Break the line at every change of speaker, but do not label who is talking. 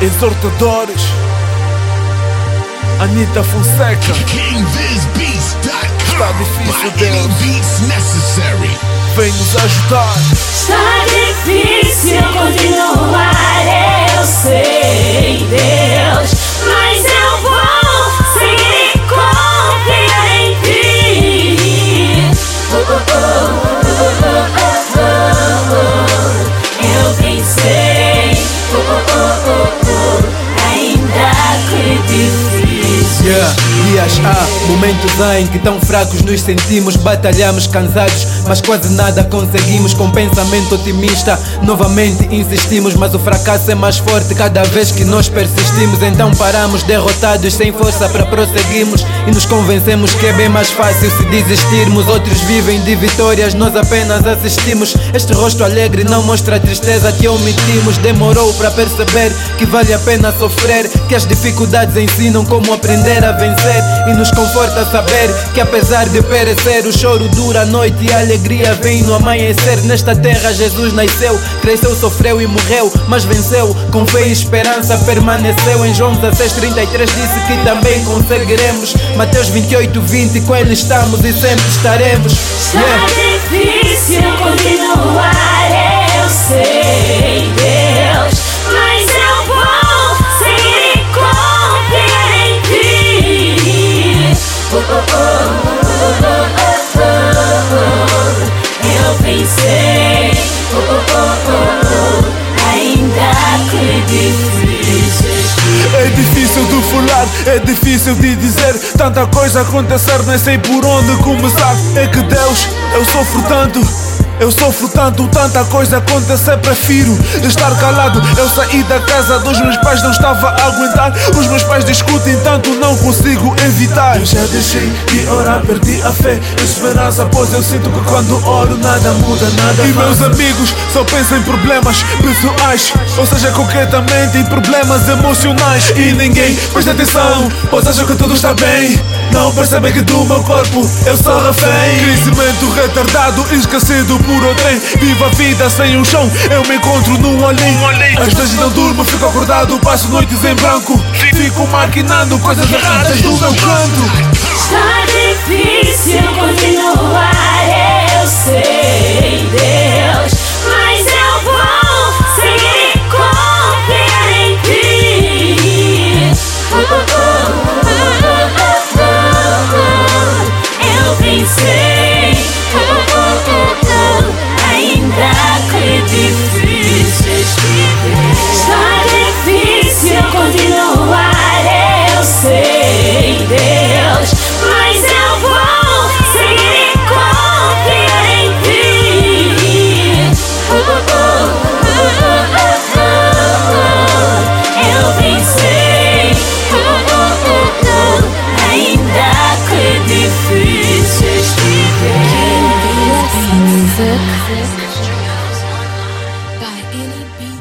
Exortadores. Anitta Fonseca. Está difícil, Deus Vem nos ajudar.
Está difícil que difícil
Yeah, dias há, momentos há em que tão fracos nos sentimos, batalhamos cansados, mas quase nada conseguimos. Com pensamento otimista, novamente insistimos, mas o fracasso é mais forte cada vez que nós persistimos. Então paramos derrotados, sem força para prosseguirmos e nos convencemos que é bem mais fácil se desistirmos. Outros vivem de vitórias, nós apenas assistimos. Este rosto alegre não mostra a tristeza que omitimos. Demorou para perceber que vale a pena sofrer, que as dificuldades ensinam como aprender a vencer e nos conforta saber que apesar de perecer o choro dura a noite e a alegria vem no amanhecer. Nesta terra Jesus nasceu cresceu sofreu e morreu mas venceu. Com fé e esperança permaneceu. Em João 16:33 disse que também conseguiremos. Mateus 28 20 com ele estamos e sempre estaremos.
Está difícil
de falar, é difícil de dizer. Tanta coisa acontecer, nem sei por onde começar. É que Deus, eu sofro tanto eu sofro tanto, tanta coisa acontecer, prefiro estar calado. Eu saí da casa dos meus pais, não estava a aguentar. Os meus pais discutem tanto, não consigo evitar. Eu já deixei de orar, perdi a fé, esperança, pois eu sinto que quando oro nada muda, nada E meus amigos só pensam em problemas pessoais, ou seja, concretamente em problemas emocionais. E ninguém presta atenção, pois acham que tudo está bem. Não percebem que do meu corpo eu sou refém. Crescimento retardado, esquecido por outrem. Vivo a vida sem um chão, eu me encontro num além. Às vezes não durmo, fico acordado, passo noites em branco. Fico maquinando coisas erradas do meu canto.
Está difícil continuar, by any beat.